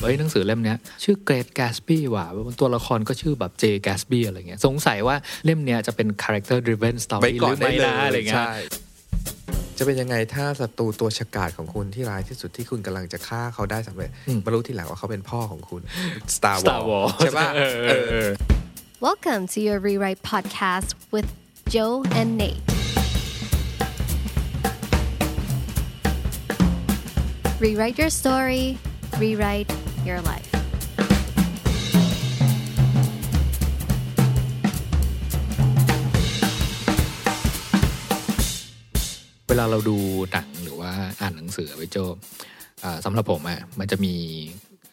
เฮ้ยหนังสือเล่มเนี้ยชื่อเกรดแกสบี้ว่ะตัวละครก็ชื่อแบบเจแกสบี้อะไรเงี้ยสงสัยว่าเล่มเนี้ยจะเป็น character driven ไป story หก่อรืนอได้ไม่เลยนะอะไรเงี้ยใช่จะเป็นยังไงถ้าศัตรูตัวฉกาจของคุณที่ร้ายที่สุดที่คุณกำลังจะฆ่าเขาได้สำเร็จอืมมารู้ทีหลังว่าเขาเป็นพ่อของคุณ Star Star Wars Wars ใช่ปะเออเออเออ Welcome to your Rewrite podcast with Joe and Nate. Rewrite your story, rewrite your life. เวลาเราดูหนังหรือว่าอ่านหนังสือไปโจอ่าสำหรับผมอะมันจะมี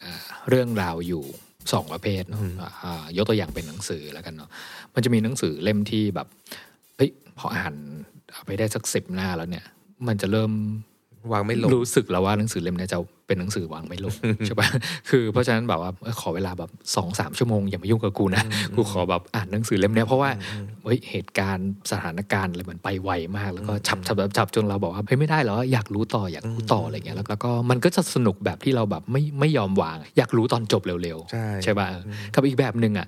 อ่าเรื่องราวอยู่สองประเภทเนอะอ่ายกตัวอย่างเป็นหนังสือแล้วกันเนาะมันจะมีหนังสือเล่มที่แบบเฮ้ยพออ่านไปได้สักสิบหน้าแล้วเนี่ย มันจะเริ่ม วางไม่ลงรู้สึกแล้วว่าหนังสือเล่มเนี้จะเป็นหนังสือวางไม่ลงใช่ปะคือเพราะฉะนั้นแบบว่าเอ้ยขอเวลาแบบสองสามชั่วโมงอย่ามายุ่งกับกูนะกูขอแบบอ่านหนังสือเล่มเนี้ยเพราะว่าเฮ้ยเหตุการณ์สถานการณ์อะไรมันไปไวมาก แล้วก็ฉับฉับฉับฉับจนเราบอกว่าเฮ้ยไม่ได้เหรออยากรู้ต่ออยากรู้ต่ออะไรเงี้ยแล้วแล้วก็มันก็จะสนุกแบบที่เราแบบไม่ไม่ยอมวาง อยากรู้ตอนจบเร็วๆใช่ใช่ป่ะกับอีกแบบหนึ่งอะ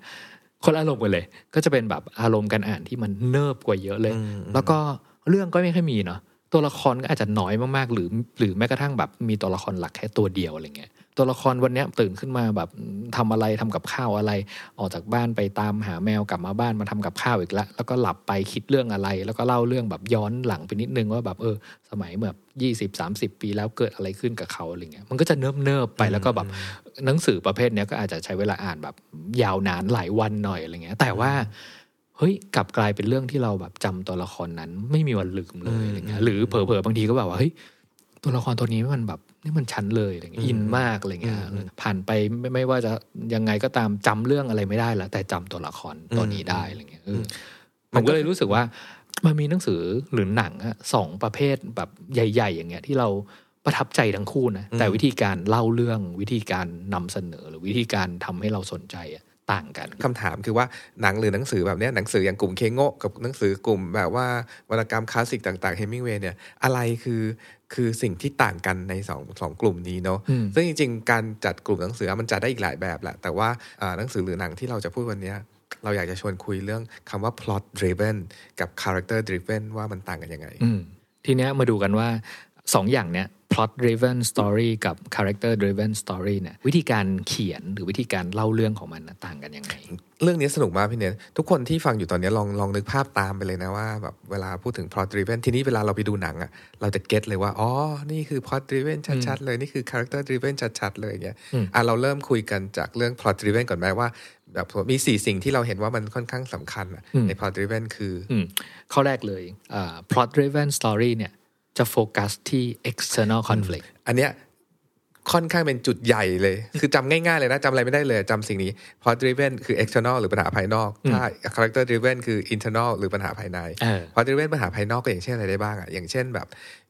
คนละอารมณ์กันเลย ก็จะเป็นแบบอารมณ์การอ่านที่มันเนิบกว่าเยอะเลย แล้วก็เรื่องก็ไม่ค่อยมีเนาะ ตัวละครก็อาจจะน้อยมากๆ หรือหรือแม้กระทั่งแบบมีตัวละครหลักแค่ตัวเดียวอะไรเงี้ยตัวละครวันเนี้ยตื่นขึ้นมาแบบทำอะไรทำกับข้าวอะไร ออกจากบ้านไปตามหาแมวกลับมาบ้านมาทำกับข้าวอีกแล้วแล้วก็หลับไปคิดเรื่องอะไร แล้วก็เล่าเรื่องแบบย้อนหลังไปนิดนึงว่าแบบเออ สมัยแบบยี่สิบสามสิบปีแล้วเกิดอะไรขึ้นกับเขาอะไรเงี้ยมันก็จะเนิบเนิบๆไปแล้วก็แบบหนังสือประเภทเนี้ยก็อาจจะใช้เวลาอ่านแบบยาวนานหลายวันหน่อยอะไรเงี้ยแต่ว่า เฮ้ยกลับกลายเป็นเรื่องที่เราแบบจำตัวละครนั้น ไม่มีวันลืมเลยอะไรเงี้ยหรือเผลอๆบางทีก็แบบว่าเฮ้ยตัวละครตัวนี้มันแบบนี่มันชั้นเลยอะไรเงี้ยอินมากอะไรเงี้ยผ่านไปไม่ไม่ว่าจะยังไงก็ตามจำเรื่องอะไรไม่ได้ละแต่จำตัวละครตัวนี้ได้อะไรเงี้ยเอออผมก็เลยรู้สึกว่ามันมีหนังสือหรือหนังอะสองประเภทแบบใหญ่ ๆ อย่างเงี้ยที่เราประทับใจทั้งคู่นะแต่วิธีการเล่าเรื่องวิธีการนำเสนอหรือวิธีการทำให้เราสนใจอะ ต่างกันคำถามคือว่าหนังหรือหนังสือแบบเนี้ยหนังสืออย่างกลุ่มเคโงะกับหนังสือกลุ่มแบบว่าวรรณกรรมคลาสสิกต่างๆเฮมิงเวย์เนี่ยอะไรคือคือสิ่งที่ต่างกันในสองสองกลุ่มนี้เนาะอืมซึ่งจริงๆ การจัดกลุ่มหนังสือมันจัดได้อีกหลายแบบแหละแต่ว่าอ่าหนังสือหรือหนังที่เราจะพูดวันเนี้ยเราอยากจะชวนคุยเรื่องคำว่า plot driven กับ character driven ว่ามันต่างกันยังไงอืมทีเนี้ยมาดูกันว่าสองอย่างเนี้ย plot driven story กับ character driven story เนี่ยวิธีการเขียนหรือวิธีการเล่าเรื่องของมันนะต่างกันยังไง เรื่องนี้สนุกมากพี่เนททุกคนที่ฟังอยู่ตอนนี้ลองลองนึกภาพตามไปเลยนะว่าแบบเวลาพูดถึง plot driven ทีนี้เวลาเราไปดูหนังอะเราจะเก็ตเลยว่า อ๋อ นี่คือ plot driven ชัดๆ เลย นี่คือ character driven ชัดๆ เลยอย่างเงี้ยอืมอะเราเริ่มคุยกันจากเรื่อง plot driven ก่อนไหมว่าแบบมีสี่สิ่งที่เราเห็นว่ามันค่อนข้างสำคัญอะใน plot driven คืออืมข้อแรกเลยอ่า plot driven story เนี่ย จะโฟกัสที่ external conflict อันเนี้ยค่อนข้างเป็นจุดใหญ่เลย คือจำง่ายๆเลยนะจำอะไรไม่ได้เลยจำสิ่งนี้ plot driven คือ external หรือปัญหาภายนอก ถ้า character driven คือ internal หรือปัญหาภายในเออพอ driven ปัญหาภายนอกก็อย่างเช่นอะไรได้บ้างอะ อย่างเช่นแบบ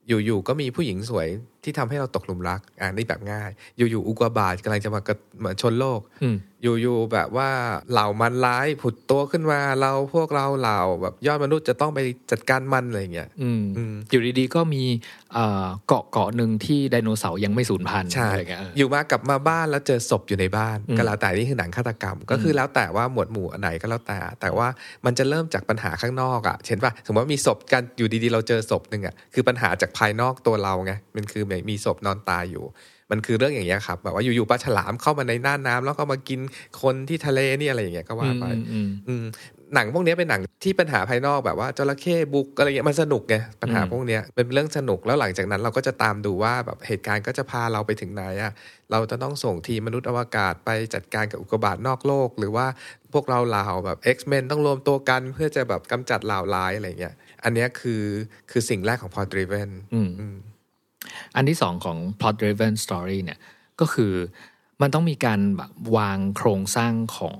อยู่ๆก็มีผู้หญิงสวยที่ทำให้เราตกหลุมรัก อ่านี่แบบง่าย อยู่ๆอุกกาบาตกำลังจะมากระมาชนโลกอืมอยู่ๆแบบว่าเหล่ามันร้ายผุดตัวขึ้นมาเราพวกเราเหล่าแบบยอดมนุษย์จะต้องไปจัดการมันอะไรอย่างเงี้ยอืมอืมอยู่ดีๆก็มีอ่าเกาะเกาะหนึ่งที่ไดโนเสาร์ยังไม่สูญพันธุ์ใช่อะไรเงี้ยเอออยู่มากลับมาบ้านแล้วเจอศพอยู่ในบ้านอืมก็แล้วแต่นี่คือหนังฆาตกรรม ก็คือแล้วแต่ว่าหมวดหมู่อันไหนก็แล้วแต่ แต่ว่ามันจะเริ่มจากปัญหาข้างนอกอะเช่นว่าสมมติว่ามีศพกันอยู่ดีๆ เราเจอศพหนึ่งอะคือปัญหาจากภายนอกตัวเราไงมันคือมีศพนอนตายอยู่ มันคือเรื่องอย่างเงี้ยครับ แบบว่าอยู่ๆปลาฉลามเข้ามาในหน้าน้ำแล้วก็มากินคนที่ทะเลนี่อะไรอย่างเงี้ยก็ว่าไป อืมอืมอืมหนังพวกเนี้ยเป็นหนังที่ปัญหาภายนอกแบบว่าจระเข้บุกอะไรเงี้ยมันสนุกไงปัญหาอืมพวกเนี้ยเป็นเรื่องสนุกแล้วหลังจากนั้นเราก็จะตามดูว่าแบบเหตุการณ์ก็จะพาเราไปถึงไหนอะเราจะต้องส่งทีมมนุษย์อวกาศไปจัดการกับอุกกาบาตนอกโลก หรือว่าพวกเราเหล่าแบบ X-Men ต้องรวมตัวกันเพื่อจะแบบกำจัดเหล่าร้ายอะไรเงี้ย อันเนี้ยคือคือสิ่งแรกของ Plot Driven อืมอืมอันที่สองของ plot driven story เนี่ยก็คือมันต้องมีการแบบวางโครงสร้างของ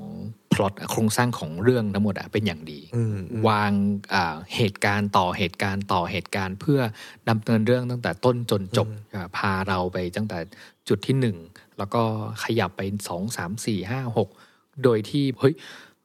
plot โครงสร้างของเรื่องทั้งหมดอะเป็นอย่างดีอืมวางอ่าเหตุการณ์ต่อเหตุการณ์ต่อเหตุการณ์ เพื่อดำเนินเรื่องตั้งแต่ต้นจนจบอ่าพาเราไปตั้งแต่จุดที่หนึ่งแล้วก็ขยับไปสองสามสี่ห้าหกโดยที่เฮ้ย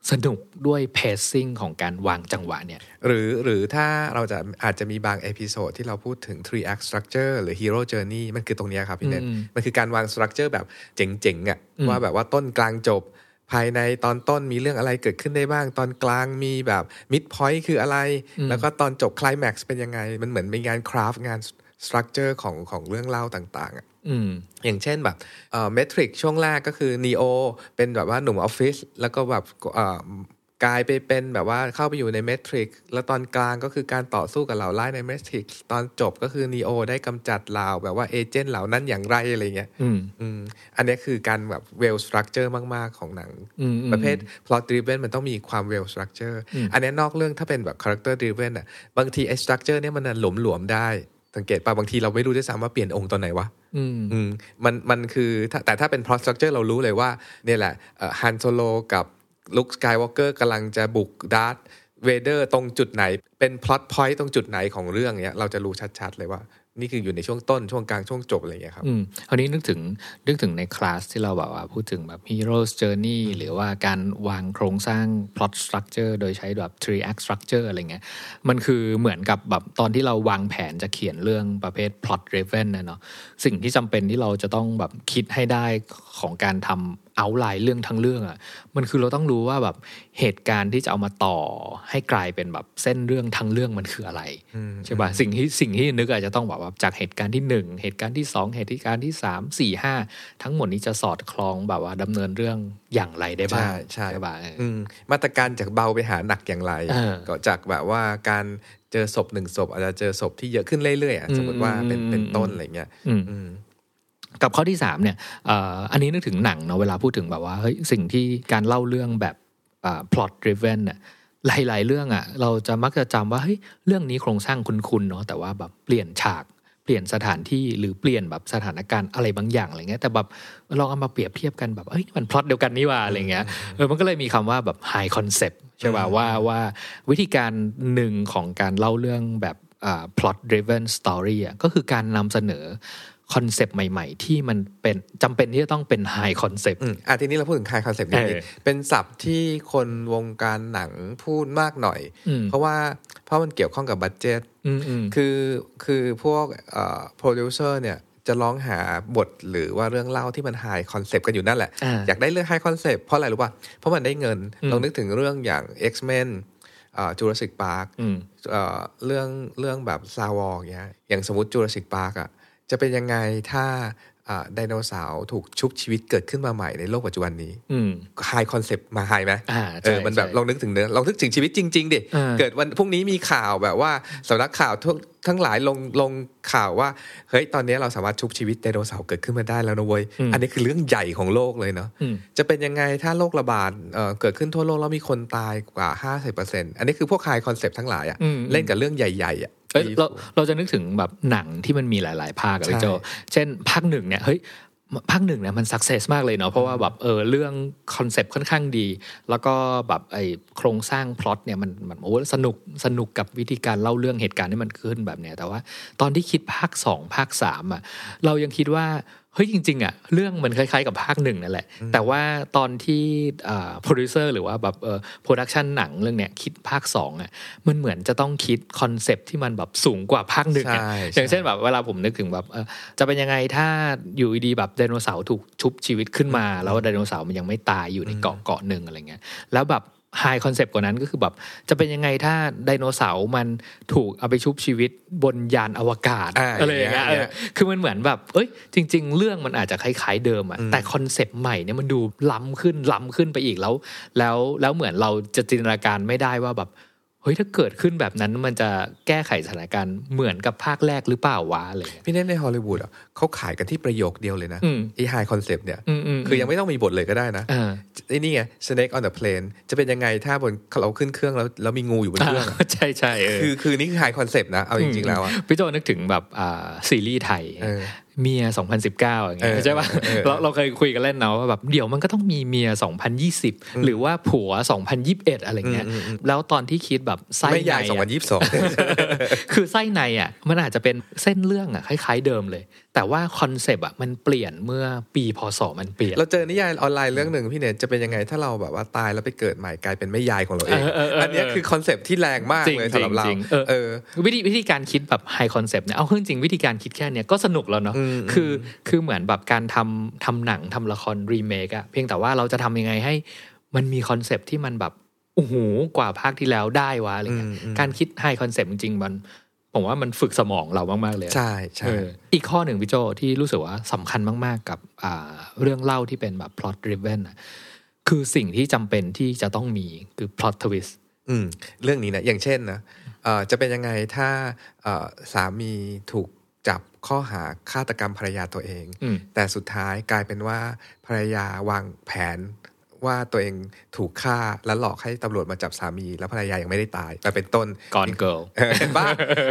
สนุกด้วย pacing ของการวางจังหวะเนี่ยหรือหรือถ้าเราจะอาจจะมีบาง episode ที่เราพูดถึง three act structure หรือ hero journey มันคือตรงเนี้ยครับพี่เนทมันคือการวาง structure แบบเจ๋งๆอะ่ะว่าแบบว่าต้นกลางจบ ภายในตอนต้นมีเรื่องอะไรเกิดขึ้นได้บ้าง ตอนกลางมีแบบ mid point คืออะไร แล้วก็ตอนจบ climax เป็นยังไง มันเหมือนเป็นงาน craft งาน structure ของของเรื่องเล่าต่างๆอะ อืมอย่างเช่นแบบเอ่อ Matrix ช่วงแรกก็คือนีโอเป็นแบบว่าหนุ่มออฟฟิศแล้วก็แบบเอ่อกลายไปเป็นแบบว่าเข้าไปอยู่ใน Matrix แล้วตอนกลางก็คือการต่อสู้กับเหล่าร้ายใน Matrix ตอนจบก็คือนีโอได้กำจัดเหล่าแบบว่า agent เหล่านั้นอย่างไรอะไรเงี้ยอืมอืมอันนี้คือการแบบ well structure มาก ๆ ของหนังอืมอืมประเภท plot driven มันต้องมีความ well structure อันนี้นอกเรื่องถ้าเป็นแบบ character driven อะบางทีไอ้ structure เนี่ยมันหลวมหลวมๆได้ สังเกตป่ะบางทีเราไม่รู้ด้วยซ้ำว่าเปลี่ยนองก์ตอนไหนวะ อืมมันมันคือแต่ถ้าเป็น plot structure เรารู้เลยว่าเนี่ยแหละฮันโซโลกับลุคสกายวอล์กเกอร์กำลังจะบุกดาร์ธเวเดอร์ตรงจุดไหนเป็น plot point ตรงจุดไหนของเรื่องเนี้ยเราจะรู้ชัดๆเลยว่า นี่คืออยู่ในช่วงต้นช่วงกลางช่วงจบอะไรอย่างเงี้ยครับอืมคราวนี้นึกถึงนึกถึงในคลาสที่เราแบบว่าพูดถึงแบบ hero's journey หรือว่าการวางโครงสร้าง plot structure โดยใช้แบบ three act structure อะไรเงี้ยมันคือเหมือนกับแบบตอนที่เราวางแผนจะเขียนเรื่องประเภท plot driven นะเนาะสิ่งที่จำเป็นที่เราจะต้องแบบคิดให้ได้ของการทำ เอาไลน์เรื่องทั้งเรื่องอะ่ะมันคือเราต้องรู้ว่าแบบเหตุการณ์ที่จะเอามาต่อให้กลายเป็นแบบเส้นเรื่องทั้งเรื่องมันคืออะไรใช่ป่ะสิ่งที่สิ่งที่นึกอาจจะต้องบอกว่าจากเหตุการณ์ที่หนึ่งเหตุการณ์ที่สองเหตุการณ์ที่สามสี่ห้าทั้งหมดนี้จะสอดคล้องแบบว่าดำเนินเรื่องอย่างไรได้บ้างใช่ใช่ป่ะเอออืมมาตรการจากเบาไปหาหนักอย่างไรเออก็จากแบบว่าการเจอศพหนึ่งศพอาจจะเจอศพที่เยอะขึ้นเรื่อยๆอะอืมสมมติว่าเป็นอืมเป็นต้นอะไรเงี้ยอืมอืม กับข้อที่สามเนี่ยเอ่ออันนี้นึกถึงหนังเนาะเวลาพูดถึงแบบว่าเฮ้ยสิ่งที่การเล่าเรื่องแบบอ่า plot driven น่ะหลายๆเรื่องอะเราจะมักจะจำว่าเฮ้ยเรื่องนี้โครงสร้างคุ้นๆเนาะแต่ว่าแบบเปลี่ยนฉากเปลี่ยนสถานที่หรือเปลี่ยนแบบสถานการณ์อะไรบางอย่างอะไรเงี้ยแต่แบบลองเอามาเปรียบเทียบกันแบบเฮ้ยมันพล็อตเดียวกันนี่หว่าอะไรเงี้ยเออมันก็เลยมีคำว่าแบบ high concept ใช่ป่ะว่าว่าวิธีการหนึ่งของการเล่าเรื่องแบบอ่า plot driven story อะก็คือการนำเสนอ คอนเซปต์ใหม่ ๆ ที่มันเป็นจำเป็นที่จะต้องเป็น high concept อืมอะทีนี้เราพูดถึง high concept นี้เออเป็นศัพท์ที่คนวงการหนังพูดมากหน่อยอืมเพราะว่าเพราะมันเกี่ยวข้องกับ budget อืมอืมคือคือพวกเอ่อโปรดิวเซอร์เนี่ยจะร้องหาบทหรือว่าเรื่องเล่าที่มัน high concept กันอยู่นั่นแหละอ่าอยากได้เรื่อง high concept เพราะอะไรรู้ป่ะเพราะมันได้เงินอืมลองนึกถึงเรื่องอย่าง X-Men Jurassic Park อืมเรื่องเรื่องแบบ Star Wars อย่างเงี้ยอย่างสมมติ Jurassic Park อะ จะเป็นยังไงถ้าอ่าไดโนเสาร์ถูกชุบชีวิตเกิดขึ้นมาใหม่ในโลกปัจจุบันนี้อืม high concept มะ high ไหมอ่าเออมันแบบใช่ลองนึกถึงเนื้อลองนึกถึงชีวิตจริง ๆดิอ่าเกิดวันพรุ่งนี้มีข่าวแบบว่าสำนักข่าวทุกทั้งหลายลงลงข่าวว่าเฮ้ยตอนนี้เราสามารถชุบชีวิตไดโนเสาร์เกิดขึ้นมาได้แล้วนะเว้ยอันนี้คือเรื่องใหญ่ของโลกเลยเนาะอืมจะเป็นยังไงถ้าโรคระบาดเอ่อเกิดขึ้นทั่วโลกแล้วมีคนตายกว่า 50%อันนี้คือพวก high concept ทั้งหลายอะอืมเล่นกับเรื่องใหญ่ๆอะ เอ้ยเราเราจะนึกถึงแบบหนังที่มันมีหลาย ๆ ภาคอะใช่พี่โจเช่น ภาคหนึ่งเนี่ยเฮ้ยภาคหนึ่งเนี่ยมัน success มากเลยเนาะเพราะว่าแบบเออเรื่องคอนเซปต์ค่อนข้างดี แล้วก็แบบไอ้โครงสร้างพล็อตเนี่ยมันมันโอ้สนุกสนุกกับวิธีการเล่าเรื่องเหตุการณ์ที่มันขึ้นแบบเนี้ยแต่ว่าตอนที่คิดภาคสองภาคสามอะเรายังคิดว่า เฮ้ยจริงๆอะเรื่องมันคล้ายๆกับภาคหนึ่งนั่นแหละ แต่ว่าตอนที่โปรดิวเซอร์หรือว่าแบบเออ production หนังเรื่องเนี้ยคิดภาคสองอะมันเหมือนจะต้องคิดคอนเซปต์ที่มันแบบสูงกว่าภาคหนึ่งอะใช่อย่างเช่นแบบเวลาผมนึกถึงแบบเอ่อจะเป็นยังไงถ้าอยู่ดีๆแบบไดโนเสาร์ถูกชุบชีวิตขึ้นมา แล้วไดโนเสาร์มันยังไม่ตายอยู่ในเกาะเกาะหนึ่งอะไรเงี้ยแล้วแบบ high concept กว่านั้นก็คือแบบจะเป็นยังไงถ้าไดโนเสาร์มันถูกเอาไปชุบชีวิตบนยานอวกาศอ่าอะไรอย่างเงี้ยอย่างเงี้ยเออคือมันเหมือนแบบ เอ้ย จริง ๆ เรื่องมันอาจจะคล้ายๆเดิมอะแต่คอนเซปต์ใหม่เนี่ยมันดูล้ำขึ้นล้ำขึ้นไปอีกแล้ว แล้วแล้วเหมือนเราจะจินตนาการไม่ได้ว่าแบบ เฮ้ยถ้าเกิดขึ้นแบบนั้นมันจะแก้ไขสถานการณ์เหมือนกับภาคแรกหรือเปล่าวะอะไรอย่างเงี้ยพี่เน้นในฮอลลีวูดอะเขาขายกันที่ประโยคเดียวเลยนะอืมไอ้ high concept เนี่ยอืมอืมคือยังไม่ต้องมีบทเลยก็ได้นะอ่าไอ้นี่ไง Snake on the plane จะเป็นยังไงถ้าบนเราขึ้นเครื่องแล้วแล้วมีงูอยู่บนเครื่องอะใช่ใช่เออคือคือนี่คือ high concept นะเอาจริงๆแล้วอะพี่โจนึกถึงแบบอ่าซีรีส์ไทย เออเมีย 2019 อย่างเงี้ยเออใช่ป่ะเออเออเราเราเคยคุยกันเล่นเนาะว่าแบบเดี๋ยวมันก็ต้องมีเมีย 2020 หรือว่าผัว 2021 อะไรเงี้ยแล้วตอนที่คิดแบบไส้ไม่ใหในญ่สองพันอะยี่สิบสองคือไส้ในอะมันอาจจะเป็นเส้นเรื่องอะคล้าย ๆเดิมเลยแต่ว่าคอนเซปต์อะมันเปลี่ยนเมื่อปีพศมันเปลี่ยน เราเจอนิยายออนไลน์เรื่องหนึ่งพี่เนทจะเป็นยังไงถ้าเราแบบว่าตายแล้วไปเกิดใหม่กลายเป็นแม่ยายของเราเองเออเออเอออันเนี้ยคือคอนเซปต์ที่แรงมากจริงเลยจริสำหงรับเราจริงเออเออวิธีวิธีการคิดแบบ high concept เนี่ยเอาขึ้นจริงวิธีการคิดแค่เนี้ยก็สนุกแล้วเนาะอืมคือคือเหมือนแบบการทำทำหนังทำละครรีเมคอะเพียงแต่ว่าเราจะทำยังไงให้ มันมีคอนเซปต์ที่มันแบบโอ้โหกว่าภาคที่แล้วได้วะอะไรเงี้ยอืมอืมการคิด high concept จริงๆมัน ผมว่ามันฝึกสมองเรามาก ๆ เลยอะใช่ใช่เอออีกข้อหนึ่งพี่โจที่รู้สึกว่าสำคัญมาก ๆ กับอ่าเรื่องเล่าที่เป็นแบบ plot driven อะคือสิ่งที่จำเป็นที่จะต้องมีคือ plot twist อืมเรื่องนี้นะอย่างเช่นนะเอ่อจะเป็นยังไงถ้าเอ่อสามีถูกจับข้อหาฆาตกรรมภรรยาตัวเองอืมแต่สุดท้ายกลายเป็นว่าภรรยาวางแผน ว่าตัวเองถูกฆ่าแล้วหลอกให้ตำรวจมาจับสามี แล้วภรรยายังไม่ได้ตายมาเป็นต้นGone Girl เออเห็นป่ะ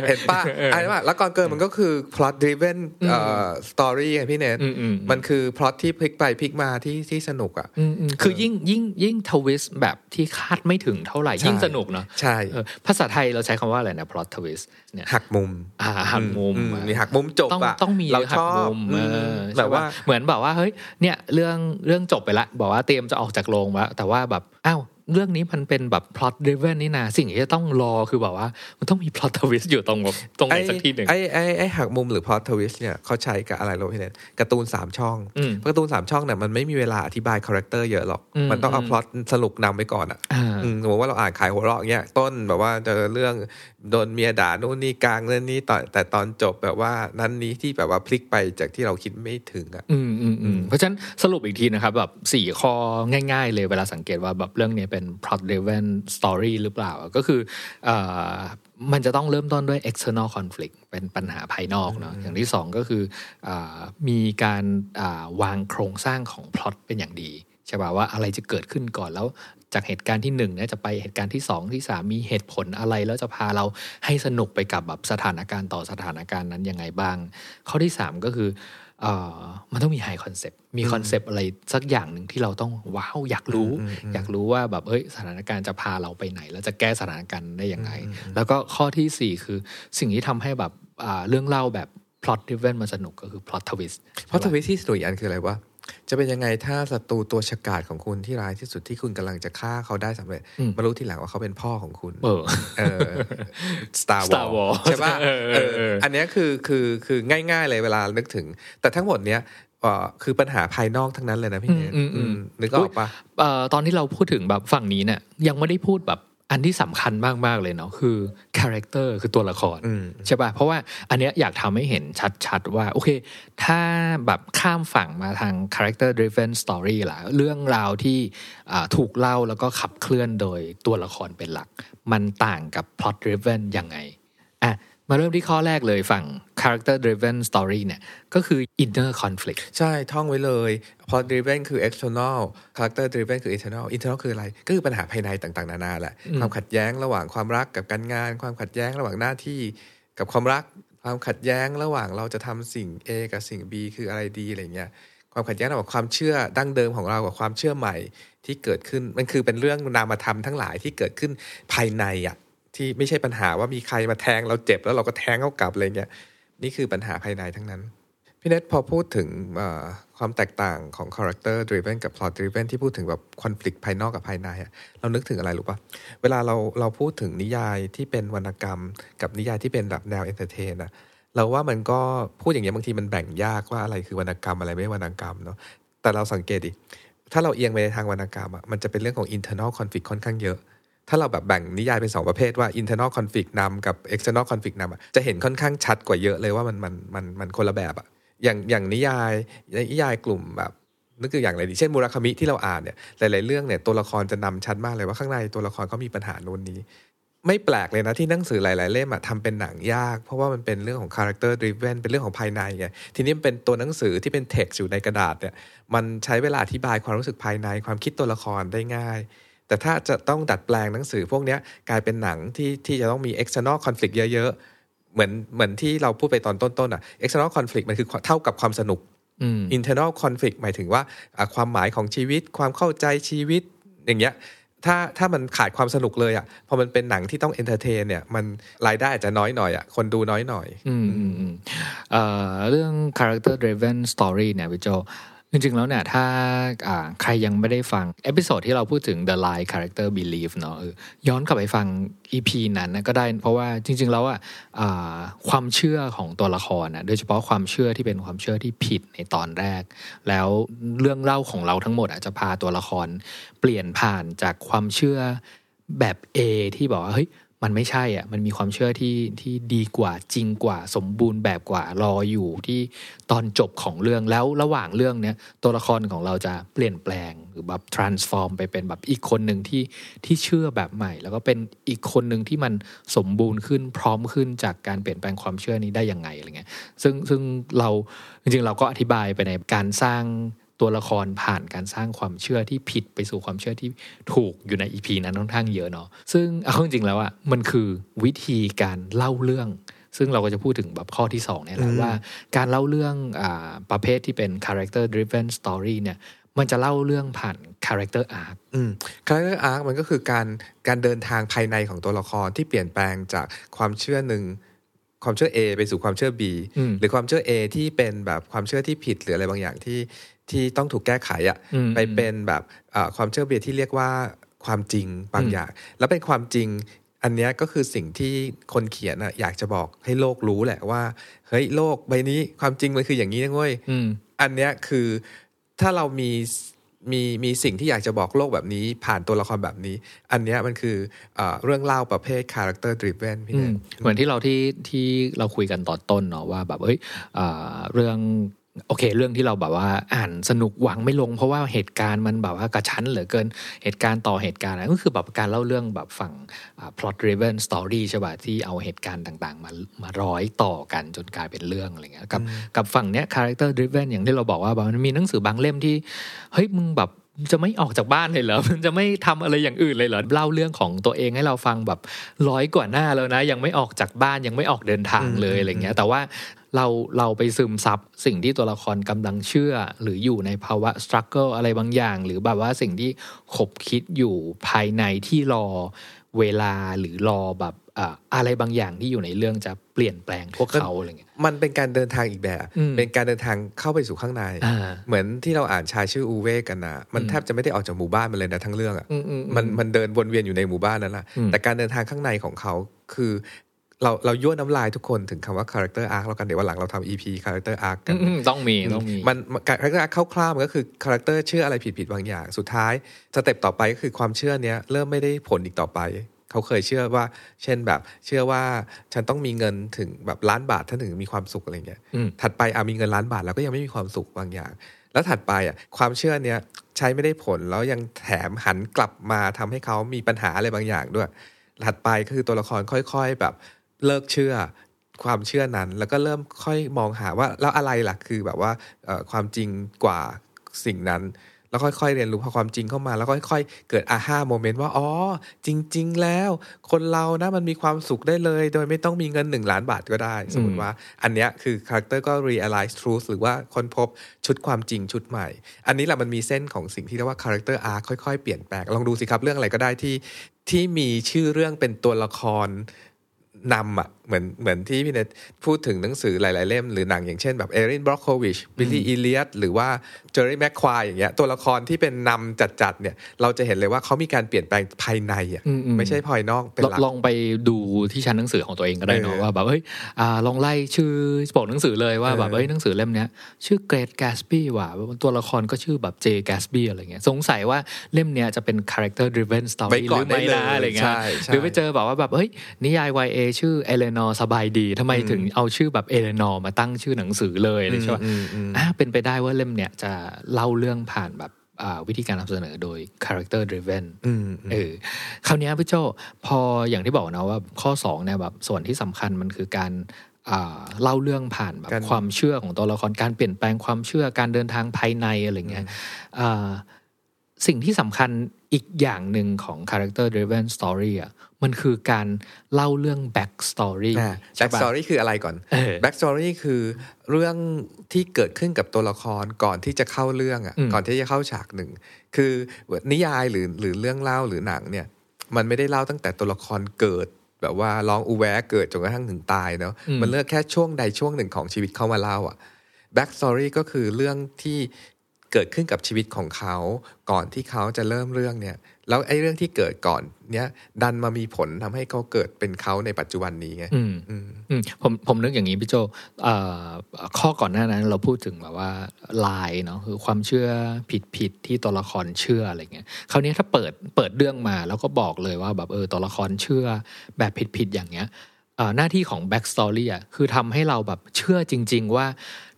เห็นป่ะไอ้ว่าแล้ว Gone Girl มันก็คือ plot driven เอ่อ story ไงพี่เนทอืมอืมมันคือ plot ที่พลิกไปพลิกมาที่ที่สนุกอะอืมอืมคือยิ่งยิ่งยิ่ง twist แบบที่คาดไม่ถึงเท่าไหร่ใช่ยิ่งสนุกเนาะใช่เออภาษาไทยเราใช้คำว่าอะไรนะ plot twist เนี่ยหักมุมอ่าหักมุมอือะมีหักมุมจบต้องอะต้องมีเราหัชกอบมุมเออแบใช่บปะว่าเหมือนแบบว่าเฮ้ยเนี่ยเรื่องเรื่องจบไปละบอกว่าเตรียมจะออกจากากโรงวะแต่ว่าแบบอ้าว เรื่องนี้มันเป็นแบบ plot driven นี่นะสิ่งที่จะต้องรอคือแบบว่า มันต้องมี plot twist อยู่ตรงแบบตรงไหนสักที่หนึ่งไอ้ไอ้ไอ้หักมุมหรือ plot twist เนี่ยเขาใช้กับอะไรรู้พี่เนทการ์ตูนสามช่องอืมเพราะการ์ตูนสามช่องเนี่ยมันไม่มีเวลาอธิบาย character เยอะหรอกอืมมันต้องเอาอืมพล็อตสรุปนำไว้ก่อนอะอ่าอืมสมมติว่าเราอ่านขายหัวเราะอย่างเงี้ยต้นแบบว่าเจอเรื่องโดนเมียด่านู่นนี่กลางเรื่องนี้ต่อแต่ตอนจบแบบว่านั้นนี้ที่แบบว่าพลิกไปจากที่เราคิดไม่ถึงอะอืมอืมอืมเพราะฉะนั้นสรุปอีกทีนะครับแบบสี่ข้อง่าย ๆ เลยเวลาสังเกตว่าแบบเรื่องนี้เป็น plot driven story หรือเปล่า ก็คือเอ่อมันจะต้องเริ่มต้นด้วย external conflict เป็นปัญหาภายนอกเนาะอย่างที่สองก็คืออามีการอ่าวางโครงสร้างของ plot เป็นอย่างดีใช่ป่ะว่าอะไรจะเกิดขึ้นก่อนแล้วจากเหตุการณ์ที่หนึ่งเนี่ยจะไปเหตุการณ์ที่สองที่สามมีเหตุผลอะไร แล้วจะพาเราให้สนุกไปกับแบบสถานการณ์ต่อสถานการณ์นั้นยังไงบ้าง ข้อที่สามก็คือเอ่อ มันต้องมี high concept มีคอนเซปต์อะไรสักอย่างหนึ่งที่เราต้องว้าวอยากรู้ อยากรู้ว่าแบบเอ้ยสถานการณ์จะพาเราไปไหน แล้วจะแก้สถานการณ์ได้ยังไง แล้วก็ข้อที่สี่คือสิ่งที่ทำให้แบบอ่าเรื่องเล่าแบบ plot driven มันสนุกก็คือ plot twist plot twist ที่สนุกอีกอันคืออะไรวะ จะเป็นยังไงถ้าศัตรูตัวฉกาจของคุณที่ร้ายที่สุดที่คุณกำลังจะฆ่าเขาได้สำเร็จอืมมารู้ทีหลังว่าเขาเป็นพ่อของคุณเออเออ Star Star Wars Wars ใช่ป่ะเออเออเอออันเนี้ยคือคือคือง่าย ๆ เลยเวลานึกถึง แต่ทั้งหมดเนี้ยเอ่อคือปัญหาภายนอกทั้งนั้นเลยนะพี่เนทอืมอืมอืมอืมนึกออกปะเอ่อตอนที่เราพูดถึงแบบฝั่งนี้เนี่ยยังไม่ได้พูดแบบ อันที่สำคัญมาก ๆ เลยเนาะคือ character คือตัวละครอืมใช่ป่ะเพราะว่าอันเนี้ยอยากทำให้เห็นชัด ๆ ว่า โอเค ถ้าแบบข้ามฝั่งมาทาง character driven story ล่ะเรื่องราวที่อ่าถูกเล่าแล้วก็ขับเคลื่อนโดยตัวละครเป็นหลัก มันต่างกับ plot driven ยังไงอะ มาเริ่มที่ข้อแรกเลยฝั่ง character driven story เนี่ยก็คือ inner conflict ใช่ท่องไว้เลย plot driven คือ external character driven คือ internal internal คืออะไร ก็คือปัญหาภายในต่างๆ นานาแหละ ความขัดแย้งระหว่างความรักกับการงาน ความขัดแย้งระหว่างหน้าที่กับความรัก ความขัดแย้งระหว่างเราจะทำสิ่ง A กับสิ่ง B คืออะไรดีอะไรเงี้ยความขัดแย้งระหว่างความเชื่อดั้งเดิมของเรากับความเชื่อใหม่ที่เกิดขึ้นมันคือเป็นเรื่องนามธรรมทั้งหลายที่เกิดขึ้นภายในอะ ที่ไม่ใช่ปัญหาว่ามีใครมาแทงเราเจ็บแล้วเราก็แทงเขากลับอะไรเงี้ยนี่คือปัญหาภายในทั้งนั้นพี่เนทพอพูดถึงความแตกต่างของ character driven กับ plot driven ที่พูดถึงแบบ conflict ภายนอกกับภายในอะเรานึกถึงอะไรรู้ปะเวลาเราเราพูดถึงนิยายที่เป็นวรรณกรรม กับนิยายที่เป็นแบบแนว entertain อะเราว่ามันก็พูดอย่างเงี้ยบางทีมันแบ่งยากว่าอะไรคือวรรณกรรมอะไรไม่วรรณกรรมเนาะแต่เราสังเกตดิถ้าเราเอียงไปในทางวรรณกรรมอะมันจะเป็นเรื่องของ internal conflict ค่อนข้างเยอะ ถ้าเราแบบแบ่งนิยายเป็นสองประเภทว่า internal conflict นำกับ external conflict นำอะจะเห็นค่อนข้างชัดกว่าเยอะเลยว่ามันมันมันมันคนละแบบอะอย่างอย่างนิยายนิยายกลุ่มแบบนึกตัวอย่างอะไรดีเช่นมูราคามิที่เราอ่านเนี่ยหลาย ๆ เรื่องเนี่ยตัวละครจะนำชัดมากเลยว่าข้างในตัวละครเขามีปัญหาโน้นนี้ ไม่แปลกเลยนะที่หนังสือหลาย ๆ เล่มอะทำเป็นหนังยาก เพราะว่ามันเป็นเรื่องของ character driven เป็นเรื่องของภายในไงทีนี้เป็นตัวหนังสือที่เป็น text อยู่ในกระดาษเนี่ยมันใช้เวลาอธิบายความรู้สึกภายในความคิดตัวละครได้ง่าย แต่ถ้าจะต้องดัดแปลงหนังสือพวกเนี้ยกลายเป็นหนังที่ที่จะต้องมี external conflict เยอะๆ เหมือนเหมือนที่เราพูดไปตอนต้นๆอะ external conflict มันคือเท่ากับความสนุกอืม internal conflict หมายถึงว่าอะความหมายของชีวิตความเข้าใจชีวิตอย่างเงี้ยถ้าถ้ามันขาดความสนุกเลยอะพอมันเป็นหนังที่ต้อง entertain เนี่ยมันรายได้อาจจะน้อยหน่อยอะคนดูน้อยหน่อยอืมอืมอืมเอ่อเรื่อง character driven story เนี่ยพี่โจ จริงๆ แล้วเนี่ยถ้าใครยังไม่ได้ฟัง episode ที่เราพูดถึง the lie character belief เนาะย้อนกลับไปฟัง EP นั้นก็ได้ เพราะว่าจริง ๆ แล้วอะความเชื่อของตัวละครนะโดยเฉพาะความเชื่อที่เป็นความเชื่อที่ผิดในตอนแรก แล้วเรื่องเล่าของเราทั้งหมดอาจจะพาตัวละคร เปลี่ยนผ่านจากความเชื่อแบบ A ที่บอกว่าเฮ้ย มันไม่ใช่อะ มันมีความเชื่อที่ที่ดีกว่าจริงกว่าสมบูรณ์แบบกว่ารออยู่ที่ตอนจบของเรื่องแล้วระหว่างเรื่องเนี้ยตัวละครของเราจะเปลี่ยนแปลงหรือแบบ transform ไปเป็นแบบอีกคนหนึ่งที่ที่เชื่อแบบใหม่ แล้วก็เป็นอีกคนหนึ่งที่มันสมบูรณ์ขึ้นพร้อมขึ้นจากการเปลี่ยนแปลงความเชื่อนี้ได้ยังไงอะไรเงี้ยซึ่งซึ่งเราจริงๆเราก็อธิบายไปในการสร้าง ตัวละครผ่านการสร้างความเชื่อที่ผิดไปสู่ความเชื่อที่ถูกอยู่ในอีพีนั้นค่อนข้างเยอะเนาะซึ่งเอาเข้าจริงๆแล้วอะมันคือวิธีการเล่าเรื่อง ซึ่งเราก็จะพูดถึงแบบข้อที่สองเนี่ยแหละว่าการเล่าเรื่องอาประเภทที่เป็น character driven story เนี่ยมันจะเล่าเรื่องผ่าน character arc อืม character arc มันก็คือการการเดินทางภายในของตัวละครที่เปลี่ยนแปลงจากความเชื่อหนึ่งความเชื่อ A ไปสู่ความเชื่อ B อืมหรือความเชื่อ A ที่เป็นแบบความเชื่อที่ผิดหรืออะไรบางอย่างที่ ที่ต้องถูกแก้ไขอะอืมไปเป็นแบบเอ่อความเชื่อ B ที่เรียกว่าความจริงบางอย่าง แล้วเป็นความจริงอันเนี้ยก็คือสิ่งที่คนเขียนอะอยากจะบอกให้โลกรู้แหละว่าเฮ้ยโลกใบนี้ความจริงมันคืออย่างนี้นะเว้ยอืมอันเนี้ยคือถ้าเรามีมีมีสิ่งที่อยากจะบอกโลกแบบนี้ ผ่านตัวละครแบบนี้ อันเนี้ยมันคือเออเรื่องเล่าประเภท character driven พี่อืเนมยเหมือนที่เราที่ที่เราคุยกันตอนต้นเนาะว่าแบบเอ้ยอ่าเรื่อง โอเค เรื่องที่เราแบบว่าอ่านสนุกหวังไม่ลง เพราะว่าเหตุการณ์มันแบบว่ากระชั้นเหลือเกินเหตุการณ์ต่อเหตุการณ์อะไรก็คือแบบการเล่าเรื่องแบบฝั่งอ่า plot driven story ใช่ป่ะที่เอาเหตุการณ์ต่างๆ มามาร้อยต่อกันจนกลายเป็นเรื่องอะไรเงี้ยกับกับฝั่งเนี้ย character driven อย่างที่เราบอกว่าแบบมันมีหนังสือบางเล่มที่เฮ้ยมึงแบบจะไม่ออกจากบ้านเลยเหรอ มันจะไม่ทำอะไรอย่างอื่นเลยเหรอ เล่าเรื่องของตัวเองให้เราฟังแบบร้อยกว่าหน้าแล้วนะ ยังไม่ออกจากบ้านยังไม่ออกเดินทางเลยอะไรเงี้ย แต่ว่า เราเราไปซึมซับสิ่งที่ตัวละครกำลังเชื่อ หรืออยู่ในภาวะสครัลเกิลอะไรบางอย่าง หรือแบบว่าสิ่งที่ขบคิดอยู่ภายในที่รอเวลาหรือรอแบบอ่าอะไรบางอย่างที่อยู่ในเรื่องจะเปลี่ยนแปลงพวกเขาอะไรเงี้ย มันเป็นการเดินทางอีกแบบอืมเป็นการเดินทางเข้าไปสู่ข้างในอ่าเหมือนที่เราอ่านชายชื่ออูเว่กันนะมันแทบจะไม่ได้ออกจากหมู่บ้านมันเลยนะทั้งเรื่องอะอืมอืมอืมมันมันเดินวนเวียนอยู่ในหมู่บ้านนั่นแหละอืมแต่การเดินทางข้างในของเขาคือ เราเรายั่วน้ำลายทุกคนถึงคำว่า character arc แล้วกันเดี๋ยววันหลังเราทำ EP character arc กันอืมต้องมีต้องมีมัน character คร่าวๆมันก็คือ character เชื่ออะไรผิดๆบางอย่าง สุดท้าย step ต่อไปก็คือความเชื่อเนี้ยเริ่มไม่ได้ผลอีกต่อไปเขาเคยเชื่อว่า เช่นแบบ เชื่อว่าฉันต้องมีเงินถึงแบบล้านบาทฉันถึงมีความสุขอะไรเงี้ยอืมถัดไปอ่ามีเงินล้านบาทแล้วก็ยังไม่มีความสุขบางอย่าง แล้วถัดไปอะความเชื่อเนี้ยใช้ไม่ได้ผลแล้วยังแถมหันกลับมาทำให้เขามีปัญหาอะไรบางอย่างด้วยถัดไปก็คือตัวละครค่อย ๆ แบบ เลิกเชื่อความเชื่อนั้น แล้วก็เริ่มค่อยมองหาว่าแล้วอะไรล่ะคือแบบว่าเอ่อความจริงกว่าสิ่งนั้น แล้วค่อยๆเรียนรู้พอความจริงเข้ามา แล้วก็ค่อยๆเกิดอาห้าโมเมนต์ว่าอ๋อจริง ๆ แล้ว คนเรานะมันมีความสุขได้เลย โดยไม่ต้องมีเงินหนึ่งล้านบาทก็ได้ สมมติว่า อันเนี้ยคือ character ก็ realize truth หรือว่าค้นพบชุดความจริงชุดใหม่ อันนี้แหละมันมีเส้นของสิ่งที่เรียกว่า character arc ค่อยๆเปลี่ยนแปลงลองดูสิครับเรื่องอะไรก็ได้ที่ที่มีชื่อเรื่องเป็นตัวละคร นำอะ เหมือนเหมือนที่พี่เนทพูดถึงหนังสือหลาย ๆ เล่มหรือหนังอย่างเช่นแบบ Erin Brockovich Billy Elliot หรือว่า Jerry Maguire อย่างเงี้ยตัวละครที่เป็นนำจัด ๆ เนี่ย เราจะเห็นเลยว่าเขามีการเปลี่ยนแปลงภายในอะอืมอืมไม่ใช่ภายนอกเป็นลองหลักลองไปดูที่ชั้นหนังสือของตัวเองก็ได้เนอะเออว่าแบบเฮ้ยอ่าลองไล่ชื่อปกหนังสือเลยว่าเออแบบเฮ้ยหนังสือเล่มเนี้ยชื่อ Great Gatsby ว่ะตัวละครก็ชื่อแบบ Jay Gatsby อะไรเงี้ยสงสัยว่าเล่มเนี้ยจะเป็น character driven ไว้ story หก่อรืนอไม่ได้นะเลยอะไรเงี้ยใช่ใช่หรือไปเจอแบบว่าแบบเฮ้ยนิยาย YA ชื่อเอเลนอร์สบายดีทำไมถึงเอาชื่อแบบเอเลนอร์มาตั้งชื่อหนังสือเลยเลยใช่ปะอืมอืมอ่าเป็นไปได้ว่าเล่มเนี้ยจะเล่าเรื่องผ่านแบบอ่าวิธีการนำเสนอโดย character driven อืมอืมเออคราวเนี้ยพี่โจพออย่างที่บอกนะว่าข้อสองเนี่ยแบบส่วนที่สำคัญมันคือการอ่าเล่าเรื่องผ่านแบบการความเชื่อของตัวละครการเปลี่ยนแปลงความเชื่อการเดินทางภายในอะไรเงี้ยอ่าสิ่งที่สำคัญ อีกอย่างหนึ่งของ character driven story อะมันคือการเล่าเรื่อง back story แบ็ใช่กปะสตอรี่คืออะไรก่อนเออ backstory คือเรื่องที่เกิดขึ้นกับตัวละครก่อนที่จะเข้าเรื่องอะอืมก่อนที่จะเข้าฉากหนึ่ง คือนิยายหรือหรือเรื่องเล่าหรือหนังเนี่ย มันไม่ได้เล่าตั้งแต่ตัวละครเกิดแบบว่าร้องอูแวะเกิดจนกระทั่งถึงตายเนาะอืมมันเลือกแค่ช่วงใดช่วงหนึ่งของชีวิตเขามาเล่าอะ backstory ก็คือเรื่องที่ เกิดขึ้นกับชีวิตของเขา ก่อนที่เขาจะเริ่มเรื่องเนี่ยแล้วไอ้เรื่องที่เกิดก่อนเนี้ยดันมามีผลทำให้เขาเกิดเป็นเขาในปัจจุบันนี้ไงอืมอืมอืมผมผมนึกอย่างนี้พี่โจเอ่อข้อก่อนหน้านั้น เราพูดถึงแบบว่าลายเนาะคือความเชื่อผิดผิดที่ตัวละครเชื่ออะไรเงี้ยคราวนี้ถ้าเปิดเปิดเรื่องมาแล้วก็บอกเลยว่าแบบเออตัวละครเชื่อแบบผิดผิดอย่างเงี้ยเอ่อหน้าที่ของ back story อะคือทำให้เราแบบเชื่อจริง ๆ ว่า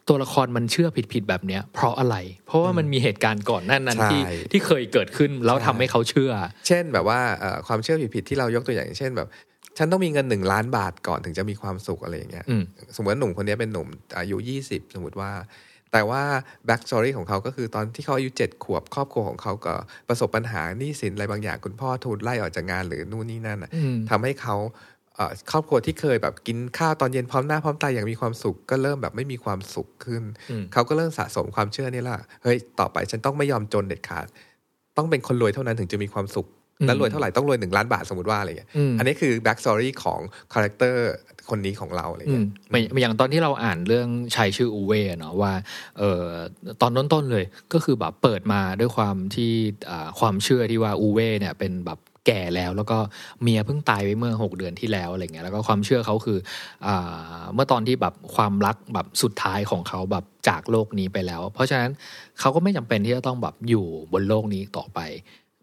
ตัวละครมันเชื่อผิดผิดๆแบบเนี้ยเพราะอะไร เพราะว่ามันมีเหตุการณ์ก่อนหน้านั้นใช่ที่ที่เคยเกิดขึ้นแล้วทำให้เขาเชื่อ เช่นแบบว่าเอ่อความเชื่อผิดๆที่เรายกตัวอย่าง เช่นแบบ ฉันต้องมีเงินหนึ่งล้านบาทก่อนถึงจะมีความสุขอะไรอย่างเงี้ยอืมสมมติว่าหนุ่มคนนี้เป็นหนุ่มอายุ20สมมติว่าแต่ว่า backstory ของเขาก็คือตอนที่เขาอายุเจ็ดขวบครอบครัวของเขาก็ประสบปัญหาหนี้สินอะไรบางอย่างคุณพ่อถูกไล่ออกจากงานหรือนู่นนี่นั่นน่ะอืมทำให้เขาเอ่อ ครอบครัวที่เคยแบบกินข้าวตอนเย็นพร้อมหน้าพร้อมตาอย่างมีความสุขก็เริ่มแบบไม่มีความสุขขึ้นอืมเขาก็เริ่มสะสมความเชื่อนี่แหละเฮ้ยต่อไปฉันต้องไม่ยอมจนเด็ดขาด ต้องเป็นคนรวยเท่านั้นถึงจะมีความสุขอืมแล้วรวยเท่าไหร่ต้องรวยหนึ่งล้านบาทสมมติว่าอะไรเงี้ยอืมอันนี้คือ backstory ของ character คนนี้ของเราอะไรเงี้ยอืมไม่ไม่อย่างตอนที่เราอ่านเรื่องชายชื่ออูเว่เนาะว่าเออตอนต้นๆเลยก็คือแบบเปิดมาด้วยความที่อ่าความเชื่อที่ว่าอูเว่เนี่ยเป็นแบบ แก่แล้ว แล้วก็เมียเพิ่งตายไปเมื่อ 6 เดือนที่แล้วอะไรเงี้ยแล้วก็ความเชื่อเขาคือเมื่อตอนที่แบบความรักแบบสุดท้ายของเขาแบบจากโลกนี้ไปแล้ว เพราะฉะนั้นเขาก็ไม่จำเป็นที่จะต้องแบบอยู่บนโลกนี้ต่อไป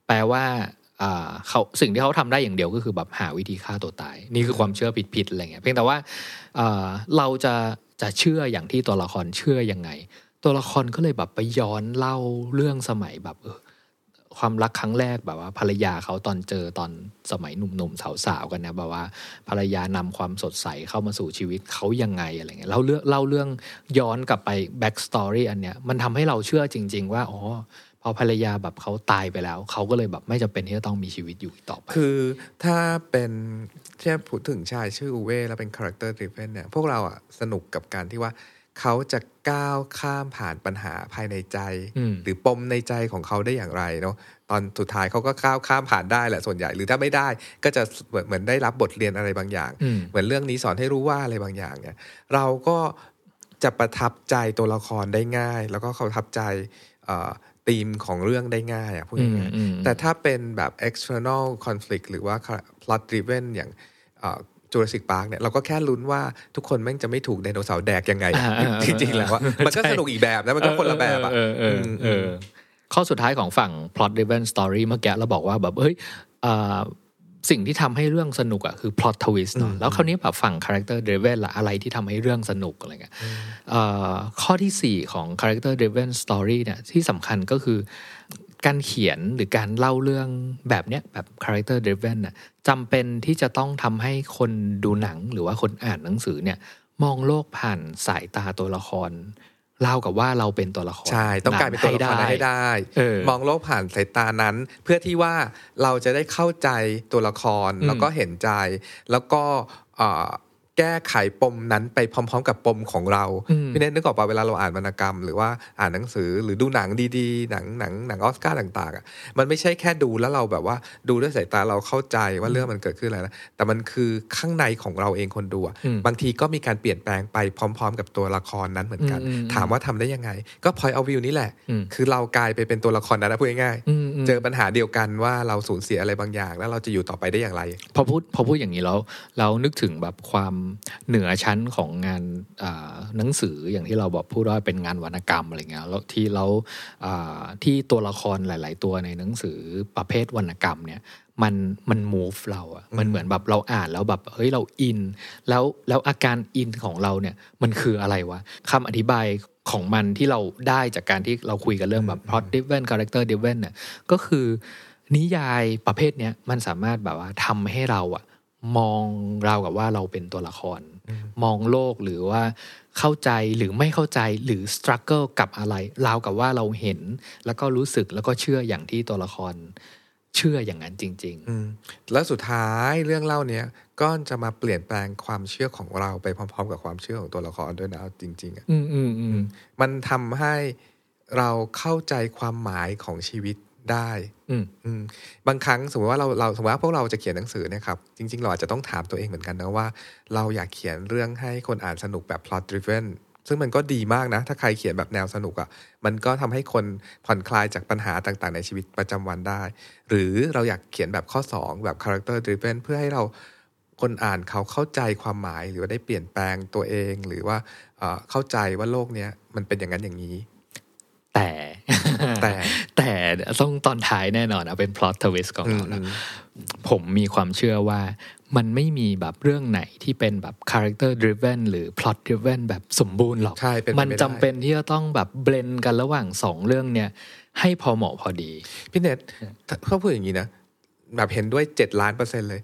แปลว่าเขาสิ่งที่เขาทำได้อย่างเดียวก็คือแบบหาวิธีฆ่าตัวตาย นี่คือความเชื่อผิดๆอะไรเงี้ยเพียงแต่ว่าอ่าเราจะจะเชื่ออย่างที่ตัวละครเชื่อยังไง ตัวละครก็เลยแบบไปย้อนเล่าเรื่องสมัยแบบเออ ความรักครั้งแรกแบบว่า ภรรยาเขาตอนเจอตอนสมัยหนุ่มๆสาวๆกันนะแบบว่า ภรรยานำความสดใสเข้ามาสู่ชีวิตเขายังไงอะไรเงี้ยเล่าเรื่องเล่าเรื่องย้อนกลับไป backstory อันเนี้ยมันทำให้เราเชื่อจริง ๆ ว่าอ๋อพอภรรยาแบบเขาตายไปแล้ว เขาก็เลยแบบไม่จำเป็นที่จะต้องมีชีวิตอยู่ต่อไป คือถ้าเป็นที่พูดถึงชายชื่ออูเว่แล้วเป็น character driven เนี่ยพวกเราอะสนุกกับการที่ว่า เขาจะก้าวข้ามผ่านปัญหาภายในใจอืมหรือปมในใจของเขาได้อย่างไรเนาะตอนสุดท้ายเขาก็ก้าวข้ามผ่านได้แหละส่วนใหญ่ หรือถ้าไม่ได้ก็จะเหมือนเหมือนได้รับบทเรียนอะไรบางอย่างอืมเหมือนเรื่องนี้สอนให้รู้ว่าอะไรบางอย่างเนี่ยเราก็จะประทับใจตัวละครได้ง่าย แล้วก็เขาประทับใจธีมของเรื่องได้ง่ายอะพูดง่ายๆอืมอืมแต่ถ้าเป็นแบบ external conflict หรือว่า plot driven อย่าง Jurassic Park เนี่ยเราก็แค่ลุ้นว่าทุกคนแม่งจะไม่ถูกไดโนเสาร์แดกยังไงอ่าอ่าอ่าจริงๆแล้วอะมันก็ใช่สนุกอีกแบบนะมันก็คนละแบบอะเออเออเออเออข้อสุดท้ายของฝั่ง plot driven story เมื่อกี้เราบอกว่าแบบเฮ้ยอ่าสิ่งที่ทำให้เรื่องสนุกอะคือ plot twist เนาะแล้วคราวนี้แบบฝั่ง character driven ละอะไรที่ทำให้เรื่องสนุกอะไรเงี้ยเอ่อข้อที่ 4 ของ character driven story เนี่ยที่สำคัญก็คือ การเขียนหรือการเล่าเรื่องแบบเนี้ยแบบ character driven น่ะจำเป็นที่จะต้องทำให้คนดูหนังหรือว่าคนอ่านหนังสือเนี่ยมองโลกผ่านสายตาตัวละครเล่ากับว่าเราเป็นตัวละครใช่ต้องกลายเป็นตัวละครนั้นให้ได้เออมองโลกผ่านสายตานั้น เพื่อที่ว่าเราจะได้เข้าใจตัวละครอืมแล้วก็เห็นใจ แล้วก็เอ่อ แก้ไขปมนั้นไปพร้อม ๆ กับปมของเราอืมพี่เน้นนึกออกป่ะเวลาเราอ่านวรรณกรรม หรือว่าอ่านหนังสือหรือดูหนังดีๆ หนังหนังหนังออสการ์ต่างๆอะมันไม่ใช่แค่ดูแล้วเราแบบว่าดูด้วยสายตาเราเข้าใจว่าเรื่องมันเกิดขึ้นอะไรนะแต่มันคือข้างในของเราเองคนดูอะอืมบางทีก็มีการเปลี่ยนแปลงไปพร้อม ๆ กับตัวละครนั้นเหมือนกันอืมอืมถามว่าทำได้ยังไง ก็ point of view นี่แหละอืมคือเรากลายไปเป็นตัวละครนั้นนะพูดง่ายๆอืมอืมเจอปัญหาเดียวกันว่าเราสูญเสียอะไรบางอย่าง แล้วเราจะอยู่ต่อไปได้อย่างไร พอพูดพอพูดอย่างนี้แล้วเรานึกถึงแบบความเหนือชั้นของงานอ่าหนังสืออย่างที่เราบอกพูดว่าเป็นงานวรรณกรรมอะไรเงี้ยแล้วที่เราอ่าที่ตัวละครหลาย ๆ ตัวในหนังสือประเภทวรรณกรรมเนี่ยมันมัน move เราอะมันเหมือนแบบเราอ่านแล้วแบบเฮ้ยเราอิน แล้วแล้วอาการอินของเราเนี่ยมันคืออะไรวะคำอธิบายของมันที่เราได้จากการที่เราคุยกันเรื่องแบบ plot driven character driven เนี่ยก็คือนิยายประเภทเนี้ยมันสามารถแบบว่าทำให้เราอะ มองเรากับว่าเราเป็นตัวละคร มองโลกหรือว่าเข้าใจหรือไม่เข้าใจหรือ struggle กับอะไรราวกับว่าเราเห็น แล้วก็รู้สึกแล้วก็เชื่ออย่างที่ตัวละคร เชื่ออย่างนั้นจริงอืมแล้วสุดท้ายเรื่องเล่าเนี้ยก็จะมาเปลี่ยนแปลงความเชื่อของเราไปพร้อม ๆ กับความเชื่อของตัวละครด้วยนะเอาจริง ๆอะๆอืมอืมอืมมันทำให้เราเข้าใจความหมายของชีวิต ได้อืมอืมบางครั้งสมมติว่าเราเราสมมติว่าพวกเราจะเขียนหนังสือเนี่ยครับจริง ๆ เราอาจจะต้องถามตัวเองเหมือนกันนะว่า เราอยากเขียนเรื่องให้คนอ่านสนุกแบบ plot driven ซึ่งมันก็ดีมากนะ ถ้าใครเขียนแบบแนวสนุกอะ่ะมันก็ทำให้คนผ่อนคลายจากปัญหาต่างๆ ในชีวิตประจำวันได้ หรือเราอยากเขียนแบบข้อ 2 แบบ character driven เพื่อให้เราคนอ่านเขาเข้าใจความหมายหรือว่าได้เปลี่ยนแปลงตัวเอง หรือว่าเอ่อเข้าใจว่าโลกเนี้ยมันเป็นอย่างนั้นอย่างนี้ แต่แต่แต่ต้องตอนท้ายแน่นอนอะเป็น plot twist ของอืเรามนะอืมผมมีความเชื่อว่ามันไม่มีแบบเรื่องไหนที่เป็นแบบ character driven หรือ plot driven แบบสมบูรณ์หรอกใช่เป็นไปมันไม่ได้จำเป็นที่จะต้องแบบเบลนกันระหว่างสองเรื่องเนี่ย ให้พอเหมาะพอดี พี่เนทถ้าเขาพูดอย่างนี้นะ แบบเห็นด้วยเจ็ดล้านเปอร์เซ็นต์เลย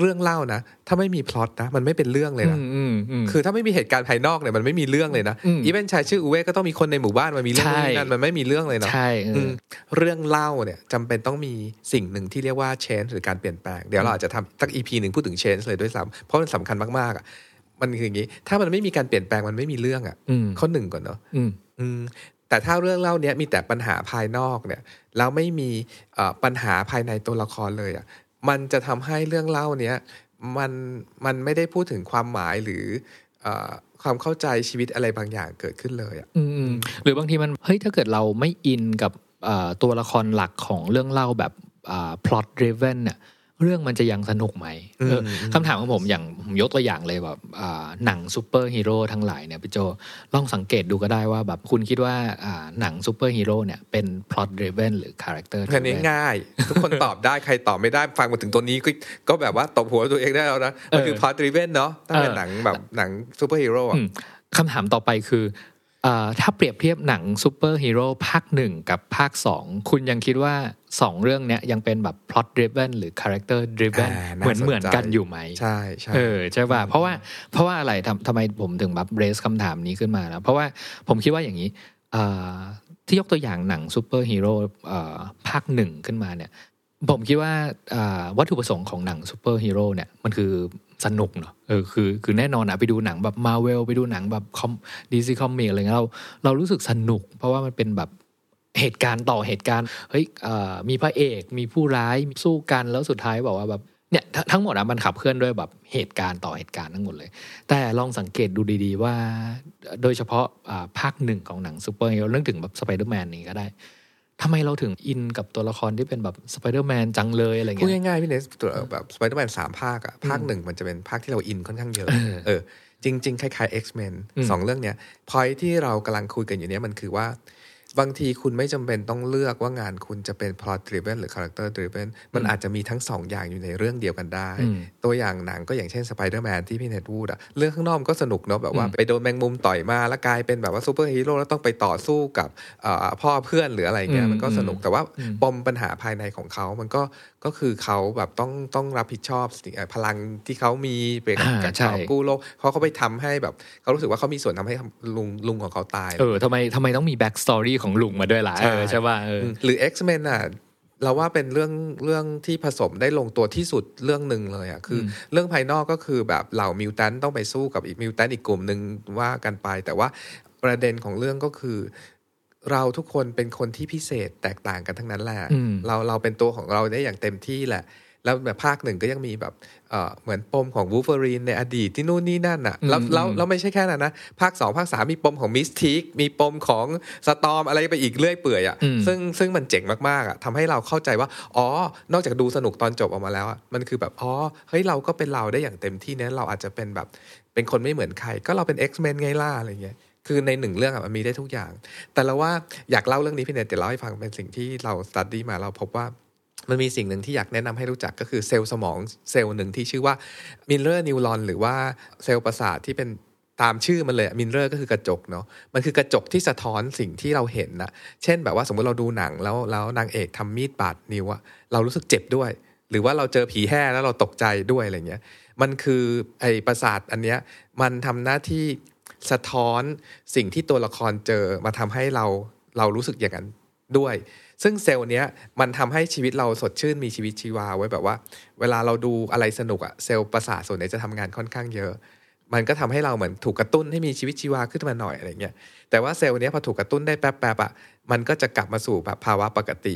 เรื่องเล่านะ ถ้าไม่มีพล็อตนะ มันไม่เป็นเรื่องเลยนะอืมอืมอืมคือถ้าไม่มีเหตุการณ์ภายนอกเนี่ยมันไม่มีเรื่องเลยนะอืม even ชายชื่ออูเว่ก็ต้องมีคนในหมู่บ้านมันมีเรื่องใช่นู่นนี่นั่นมันไม่มีเรื่องเลยเนาะใช่เอออืมเรื่องเล่าเนี่ยจำเป็นต้องมีสิ่งหนึ่งที่เรียกว่า change หรือการเปลี่ยนแปลงเดี๋ยวเราอาจจะทำสัก EP หนึ่งพูดถึง change เลยด้วยซ้ำเพราะมันสำคัญมากๆอะมันคืออย่างนี้ ถ้ามันไม่มีการเปลี่ยนแปลงมันไม่มีเรื่องอะอืมข้อหนึ่งก่อนเนาะอืมอืมแต่ถ้าเรื่องเล่าเนี้ยมีแต่ปัญหาภายนอกเนี่ยแล้วไม่มีเอ่อปัญหาภายในตัวละครเลยอะ มันจะทำให้เรื่องเล่าเนี้ยมันมันไม่ได้พูดถึงความหมายหรือความเข้าใจชีวิตอะไรบางอย่างเกิดขึ้นเลยอะหรือบางทีมันเฮ้ยถ้าเกิดเราไม่อินกับตัวละครหลักของเรื่องเล่าแบบ plot driven เนี่ย เรื่องมันจะยังสนุกไหมเอออมคำถามของผมอย่างผมยกตัวอย่างเลยแบบอ่าหนังซูเปอร์ฮีโร่ทั้งหลายเนี่ยพี่โจลองสังเกตดูก็ได้ว่าแบบคุณคิดว่าอ่าหนังซูเปอร์ฮีโร่เนี่ยเป็น plot driven หรือ character แค่นี้ driven ง่าย ทุกคนตอบได้ใครตอบไม่ได้ฟังมาถึงตัวนี้ก็ก็แบบว่าตบหัวตัวเองได้แล้วนะมันคือเออ plot driven เนาะถ้าเป็นเออหนังแบบหนังซูเปอร์ฮีโร่อะอืมคำถามต่อไปคืออา ถ้าเปรียบเทียบหนังซูเปอร์ฮีโร่ภาคหนึ่งกับภาคสองคุณยังคิดว่าสองเรื่องเนี้ยยังเป็นแบบ plot driven หรือ character driven อ่าเหมือนน่าสนใจเหมือนกันอยู่ไหม ใช่ใช่เออใช่ป่ะเพราะว่าเพราะว่าอะไรทำทำไมผมถึงแบบ raise คำถามนี้ขึ้นมานะเพราะว่าผมคิดว่าอย่างนี้อ่าที่ยกตัวอย่างหนังซูเปอร์ฮีโร่ภาคหนึ่งขึ้นมาเนี่ยผมคิดว่าอ่าวัตถุประสงค์ของหนังซูเปอร์ฮีโร่เนี่ยมันคือ สนุกเนาะเออคือคือแน่นอนอะไปดูหนังแบบมาเวลไปดูหนังแบบคอม DC Comics อะไรเงี้ยเราเรารู้สึกสนุก เพราะว่ามันเป็นแบบเหตุการณ์ต่อเหตุการณ์เฮ้ยเอ่อมีพระเอกมีผู้ร้ายสู้กันแล้วสุดท้ายบอกว่าแบบเนี่ยทั้งหมดอะมันขับเคลื่อนด้วยแบบเหตุการณ์ต่อเหตุการณ์ทั้งหมดเลย แต่ลองสังเกตดูดีๆว่า โดยเฉพาะอ่าภาคหนึ่งของหนังซูเปอร์ฮีโร่เรื่องถึงแบบสไปเดอร์แมนนี้ก็ได้ ทำไมเราถึงอินกับตัวละครที่เป็นแบบสไปเดอร์แมนจังเลยอะไรพูดเงี้ยง่ายๆพี่เนทสมมติแบบสไปเดอร์แมนสามภาคอะภาคหนึ่งมันจะเป็นภาคที่เราอินค่อนข้างเยอะเออเออจริง ๆ คล้ายๆ X-Men อืมสองเรื่องเนี้ยพอยที่เรากำลังคุยกันอยู่เนี้ยมันคือว่า บางทีคุณไม่จำเป็นต้องเลือกว่างานคุณจะเป็น plot driven หรือ character driven มันอาจจะมีทั้งสองอย่างอยู่ในเรื่องเดียวกันได้อืมตัวอย่างหนังก็อย่างเช่น Spider-Man ที่พี่เนทพูดอะเรื่องข้างนอกมันก็สนุกเนาะแบบว่าอืมไปโดนแมงมุมต่อยมาแล้วกลายเป็นแบบว่าซูเปอร์ฮีโร่แล้วต้องไปต่อสู้กับเอ่อพ่อเพื่อนหรืออะไรเงี้ยอืมมันก็สนุกแต่ว่าอืมปมปัญหาภายในของเขามันก็ ก็คือเขาแบบต้องต้องรับผิดชอบสิ่งเอ่อพลังที่เขามีไปกับอ่าการใช่ต่อกู้โลกเขาเขาไปทำให้แบบเขารู้สึกว่าเขามีส่วนทำให้ลุงลุงของเขาตาย เออทำไมทำไมต้องมี backstory ของลุงมาด้วยล่ะใช่เออใช่ป่ะเอออมหรือ X-Men อะเราว่าเป็นเรื่องเรื่องที่ผสมได้ลงตัวที่สุดเรื่องหนึ่งเลยอะคืออมเรื่องภายนอกก็คือแบบเหล่า mutant ต้องไปสู้กับอีก mutant อีกกลุ่มหนึ่งว่ากันไป แต่ว่าประเด็นของเรื่องก็คือ เราทุกคนเป็นคนที่พิเศษแตกต่างกันทั้งนั้นแหละอืมเราเราเป็นตัวของเราได้อย่างเต็มที่แหละ แล้วแบบภาคหนึ่งก็ยังมีแบบเอ่อเหมือนปมของวูฟเฟอรีนในอดีตที่นู่นนี่นั่นอะแล้วอืมแล้วอืมแล้วไม่ใช่แค่นั้นนะ ภาคสองภาคสามมีปมของ Mystique มีปมของ Storm อะไรไปอีกเรื่อยเปื่อยอะอืมซึ่งซึ่งมันเจ๋งมากๆอะทำให้เราเข้าใจว่า อ๋อ นอกจากดูสนุกตอนจบออกมาแล้วอะมันคือแบบอ๋อเฮ้ยเราก็เป็นเราได้อย่างเต็มที่เนี่ยเราอาจจะเป็นแบบเป็นคนไม่เหมือนใคร ก็เราเป็น X-Men ไงล่ะอะไรเงี้ย คือในหนึ่งเรื่องมันมีได้ทุกอย่าง แต่เราว่าอยากเล่าเรื่องนี้พี่เนทเดี๋ยวเล่าให้ฟังเป็นสิ่งที่เรา study มาเราพบว่ามันมีสิ่งหนึ่งที่อยากแนะนำให้รู้จักก็คือเซลล์สมองเซลล์หนึ่งที่ชื่อว่า mirror neuron หรือว่าเซลล์ประสาทที่เป็นตามชื่อมันเลย mirror ก็คือกระจกเนาะมันคือกระจกที่สะท้อนสิ่งที่เราเห็นนะเช่นแบบว่าสมมติเราดูหนังแล้วแล้วนางเอกทำมีดบาดนิ้วอะเรารู้สึกเจ็บด้วย หรือว่าเราเจอผีแฮ่แล้วเราตกใจด้วยอะไรเงี้ยมันคือไอประสาทอันเนี้ยมันทำหน้าที่ สะท้อนสิ่งที่ตัวละครเจอมาทำให้เราเรารู้สึกอย่างนั้นด้วย ซึ่งเซลล์เนี้ยมันทำให้ชีวิตเราสดชื่นมีชีวิตชีวาไว้แบบว่า เวลาเราดูอะไรสนุกอะเซลล์ประสาทส่วนเนี้ยจะทำงานค่อนข้างเยอะ มันก็ทำให้เราเหมือนถูกกระตุ้นให้มีชีวิตชีวาขึ้นมาหน่อยอะไรเงี้ยแต่ว่าเซลล์เนี้ยพอถูกกระตุ้นได้แป๊บๆอะมันก็จะกลับมาสู่แบบภาวะปกติ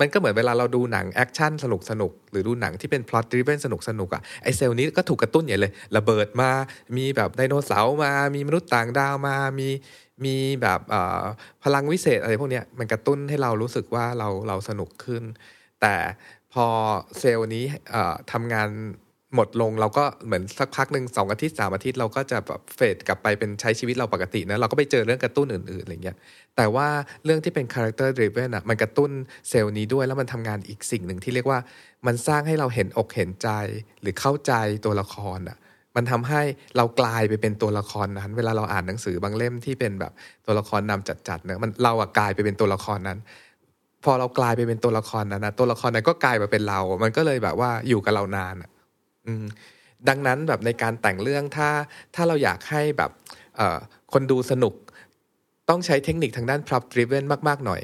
มันก็เหมือนเวลาเราดูหนังแอคชั่นสนุกสนุกหรือดูหนังที่เป็น plot driven สนุกสนุกอะไอเซลล์นี้ก็ถูกกระตุ้นใหญ่เลยระเบิดมามีแบบไดโนเสาร์มา มีมนุษย์ต่างดาวมามีมีแบบเอ่อพลังวิเศษอะไรพวกเนี้ยมันกระตุ้นให้เรารู้สึกว่าเราเราสนุกขึ้น แต่พอเซลล์นี้เอ่อทำงาน หมดลงเราก็เหมือนสักพักหนึ่งสองอาทิตย์สามอาทิตย์เราก็จะแบบเฟดกลับไปเป็นใช้ชีวิตเราปกตินะเราก็ไปเจอเรื่องกระตุ้นอื่นๆอะไรเงี้ยแต่ว่าเรื่องที่เป็น character driven อะมันกระตุ้นเซลล์นี้ด้วยแล้วมันทำงานอีกสิ่งหนึ่งที่เรียกว่ามันสร้างให้เราเห็นอกเห็นใจหรือเข้าใจตัวละครอะมันทำให้เรากลายไปเป็นตัวละครนั้น เวลาเราอ่านหนังสือบางเล่มที่เป็นแบบตัวละครนำจัดๆเนี่ยมันเราอะกลายไปเป็นตัวละครนั้น พอเรากลายไปเป็นตัวละครนั้นนะตัวละครนั้นก็กลายมาเป็นเรา มันก็เลยแบบว่าอยู่กับเรานานอะ ดังนั้นแบบในการแต่งเรื่องถ้าถ้าเราอยากให้แบบคนดูสนุกต้องใช้เทคนิคทางด้าน plot driven มาก ๆ หน่อย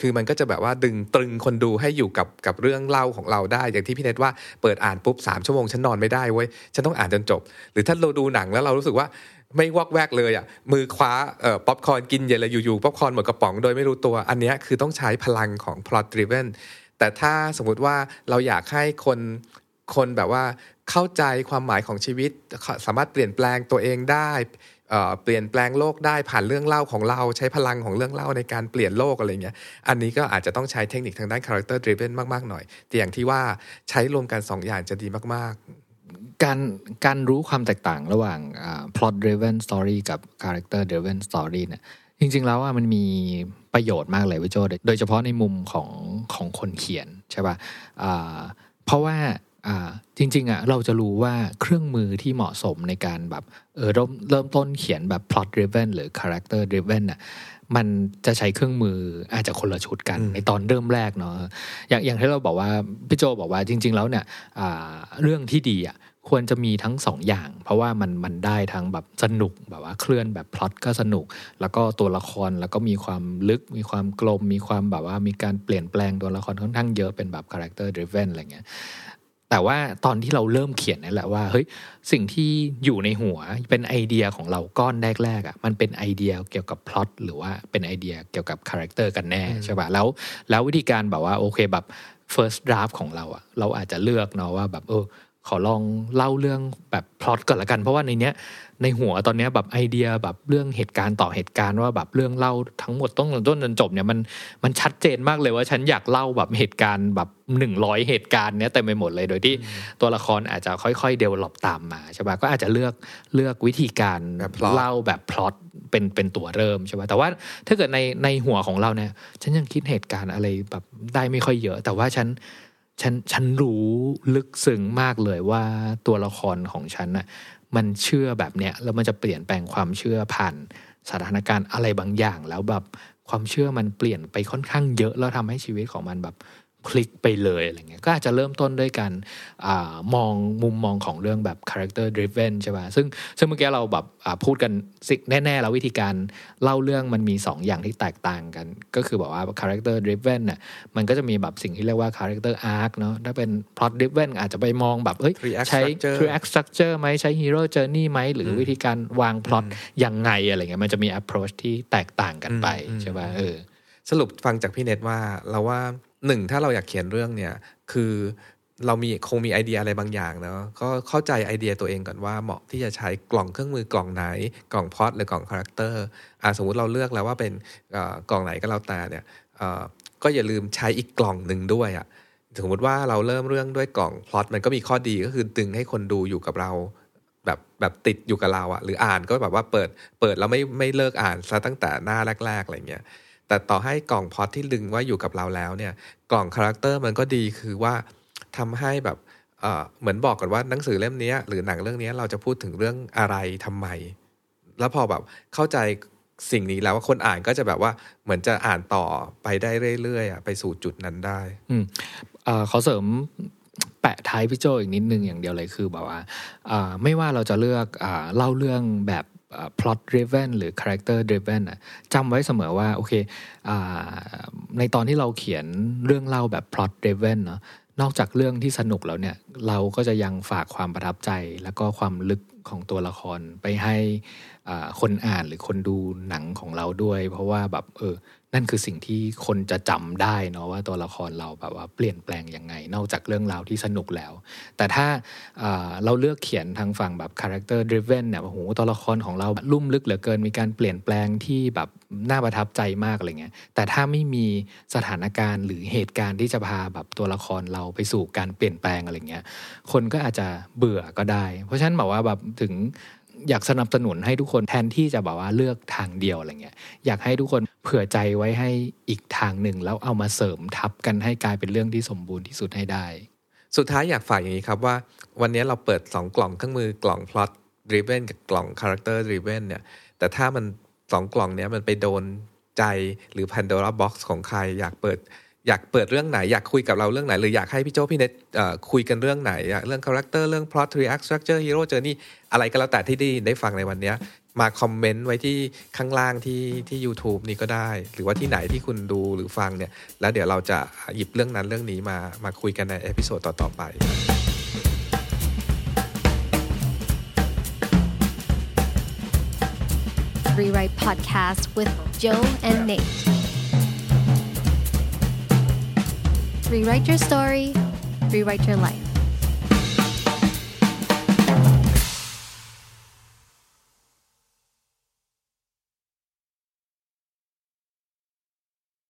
คือมันก็จะแบบว่าดึงตรึงคนดูให้อยู่กับกับเรื่องเล่าของเราได้ อย่างที่พี่เนทว่าเปิดอ่านปุ๊บสามชั่วโมงฉันนอนไม่ได้เว้ย ฉันต้องอ่านจนจบ หรือถ้าเราดูหนังแล้วเรารู้สึกว่าไม่วอกแวกเลยอะ มือคว้าเอ่อป๊อปคอร์นกินเพลินเลยอยู่ๆป๊อปคอร์นหมดกระป๋องโดยไม่รู้ตัว อันนี้คือต้องใช้พลังของ plot driven แต่ถ้าสมมุติว่าเราอยากให้คน คนแบบว่าเข้าใจความหมายของชีวิต สามารถเปลี่ยนแปลงตัวเองได้เปลี่ยนแปลงโลกได้ผ่านเรื่องเล่าของเราใช้พลังของเรื่องเล่าในการเปลี่ยนโลกอะไรเงี้ยอันนี้ก็อาจจะต้องใช้เทคนิคทางด้าน character driven มาก ๆ หน่อย แต่อย่างที่ว่าใช้รวมกันสองอย่างจะดีมากการการรู้ความแตกต่างระหว่างอ่า plot driven story กับ character driven story เนี่ยจริง ๆ แล้วว่ามันมีประโยชน์มากเลยวิโจโดยเฉพาะในมุมของของคนเขียนใช่ป่ะอ่าเพราะว่า จริงๆอะเราจะรู้ว่าเครื่องมือที่เหมาะสมในการแบบเออเริ่มเริ่มต้นเขียนแบบ plot driven หรือ character driven น่ะมันจะใช้เครื่องมืออาจจะคนละชุดกันในตอนเริ่มแรกเนาะอย่างอย่างที่เราบอกว่าพี่โจบอกว่าจริง ๆ แล้วเนี่ยอ่าเรื่องที่ดีอะควรจะมีทั้งสองอย่าง เพราะว่ามันมันได้ทั้งแบบสนุกแบบว่าเคลื่อนแบบพล็อตก็สนุก แล้วก็ตัวละครแล้วก็มีความลึกมีความกลม มีความแบบว่ามีการเปลี่ยนแปลงตัวละครค่อนข้างเยอะเป็นแบบ character driven อะไรเงี้ย แต่ว่าตอนที่เราเริ่มเขียนนี่แหละว่าเฮ้ยสิ่งที่อยู่ในหัวเป็นไอเดียของเราก้อนแรกๆอะมันเป็นไอเดียเกี่ยวกับพล็อตหรือว่าเป็นไอเดียเกี่ยวกับ character กันแน่ใช่ป่ะแล้วแล้ววิธีการแบบว่าโอเคแบบ first draft ของเราอะเราอาจจะเลือกเนาะว่าแบบเออ ขอลองเล่าเรื่องแบบพล็อตก่อนละกัน เพราะว่าในเนี้ยในหัวตอนเนี้ยแบบไอเดียแบบเรื่องเหตุการณ์ต่อเหตุการณ์ว่าแบบเรื่องเล่าทั้งหมดต้องต้นจนจบเนี่ยมันมันชัดเจนมากเลยว่าฉันอยากเล่าแบบเหตุการณ์แบบหนึ่งร้อยเหตุการณ์เนี้ยเต็มไปหมดเลยโดยที่ตัวละครอาจจะค่อยๆเดเวล็อปตามมาใช่ปะก็อาจจะเลือกเลือกวิธีการแบบ plot เล่าแบบพล็อตเป็นเป็นตัวเริ่มใช่ปะแต่ว่าถ้าเกิดในในหัวของเราเนี่ยฉันยังคิดเหตุการณ์อะไรแบบได้ไม่ค่อยเยอะ แต่ว่าฉัน ฉันฉันรู้ลึกซึ้งมากเลยว่าตัวละครของฉันน่ะมันเชื่อแบบเนี้ยแล้วมันจะเปลี่ยนแปลงความเชื่อผ่านสถานการณ์อะไรบางอย่าง แล้วแบบความเชื่อมันเปลี่ยนไปค่อนข้างเยอะแล้วทำให้ชีวิตของมันแบบ พลิกไปเลยอะไรเงี้ยก็อาจจะเริ่มต้นด้วยการอามองมุมมองของเรื่องแบบ character driven ใช่ป่ะซึ่งซึ่งเมื่อกี้เราแบบอ่าพูดกันสิแน่ ๆ แล้ววิธีการเล่าเรื่องมันมีสองอย่างที่แตกต่างกัน ก็คือบอกว่า character driven น่ะมันก็จะมีแบบสิ่งที่เรียกว่า character arc เนาะถ้าเป็น plot driven อาจจะไปมองแบบเอ้ย Three act ใช้ structure three act structure ไหมใช้ hero journey ไหมหรือวิธีการวาง plot ยังไงอะไรเงี้ยมันจะมี approach ที่แตกต่างกันไปใช่ป่ะเออๆสรุปฟังจากพี่เนทว่าเราว่า หนึ่งถ้าเราอยากเขียนเรื่องเนี่ยคือเรามีคงมีไอเดียอะไรบางอย่างเนาะก็เข้าใจไอเดียตัวเองก่อนว่าเหมาะที่จะใช้กล่องเครื่องมือกล่องไหน กล่องพล็อตหรือกล่อง character อ่าสมมุติเราเลือกแล้วว่าเป็นกล่องไหนก็แล้วแต่เนี่ยอ่อก็อย่าลืมใช้อีกกล่องหนึ่งด้วยอะ่ะสมมติว่าเราเริ่มเรื่องด้วยกล่องพล็อตมันก็มีข้อดีก็คือดึงให้คนดูอยู่กับเราแบบแบบติดอยู่กับเราอะหรืออ่านก็แบบว่าเปิดเปิดแล้วไม่ไม่เลิกอ่านซะตั้งแต่หน้าแรกๆอะไรเงี้ย แต่ต่อให้กล่องพล็อตที่ดึงว่าอยู่กับเราแล้วเนี่ย กล่อง character มันก็ดีคือว่าทำให้แบบเหมือนบอกก่อนว่าหนังสือเล่มนี้หรือหนังเรื่องนี้เราจะพูดถึงเรื่องอะไรทำไม แล้วพอแบบเข้าใจสิ่งนี้แล้วว่าคนอ่านก็จะแบบว่าเหมือนจะอ่านต่อไปได้เรื่อยๆไปสู่จุดนั้นได้ อืมอขอเสริมแปะท้ายพี่โจอีกนิดนึงอย่างเดียวเลยคือแบบว่าไม่ว่าเราจะเลือกอเล่าเรื่องแบบ plot driven หรือ character driven อะจำไว้เสมอว่าโอเคอในตอนที่เราเขียนเรื่องเล่าแบบ plot driven เนาะนอกจากเรื่องที่สนุกแล้วเนี่ยเราก็จะยังฝากความประทับใจ แล้วก็ความลึกของตัวละครไปให้คนอ่านหรือคนดูหนังของเราด้วย เพราะว่าแบบเออ นั่นคือสิ่งที่คนจะจำได้เนาะว่าตัวละครเราแบบว่าเปลี่ยนแปลงยังไง นอกจากเรื่องราวที่สนุกแล้ว แต่ถ้าอ่าเราเลือกเขียนทางฝั่งแบบ character driven เนี่ยโอ้โหตัวละครของเราลุ่มลึกเหลือเกินมีการเปลี่ยนแปลงที่แบบน่าประทับใจมากอะไรเงี้ยแต่ถ้าไม่มีสถานการณ์หรือเหตุการณ์ที่จะพาแบบตัวละครเราไปสู่การเปลี่ยนแปลงอะไรเงี้ยคนก็อาจจะเบื่อก็ได้ เพราะฉะนั้นบอกว่าแบบถึง อยากสนับสนุนให้ทุกคนแทนที่จะแบบว่าเลือกทางเดียวอะไรเงี้ยอยากให้ทุกคนเผื่อใจไว้ให้อีกทางหนึ่งแล้วเอามาเสริมทับกันให้กลายเป็นเรื่องที่สมบูรณ์ที่สุดให้ได้ สุดท้ายอยากฝากอย่างนี้ครับว่า วันนี้เราเปิด 2 กล่องเครื่องมือกล่อง plot driven กับกล่อง character driven เนี่ยแต่ถ้ามันสองกล่องเนี้ยมันไปโดนใจหรือ Pandora box ของใครอยากเปิด อยากเปิดเรื่องไหนอยากคุยกับเราเรื่องไหนหรืออยากให้พี่โจพี่เน็ตคุยกันเรื่องไหนเรื่อง character เรื่อง plot react structure hero journey อะไรก็แล้วแต่ที่ได้ได้ฟังในวันนี้มาคอมเมนต์ไว้ที่ข้างล่างที่ที่ YouTube นี่ก็ได้ หรือว่าที่ไหนที่คุณดูหรือฟังเนี่ย แล้วเดี๋ยวเราจะหยิบเรื่องนั้นเรื่องนี้มามาคุยกันใน episode ต่อ ๆ ไป Rewrite Podcast with Joe and Nate. Rewrite your story, rewrite your life.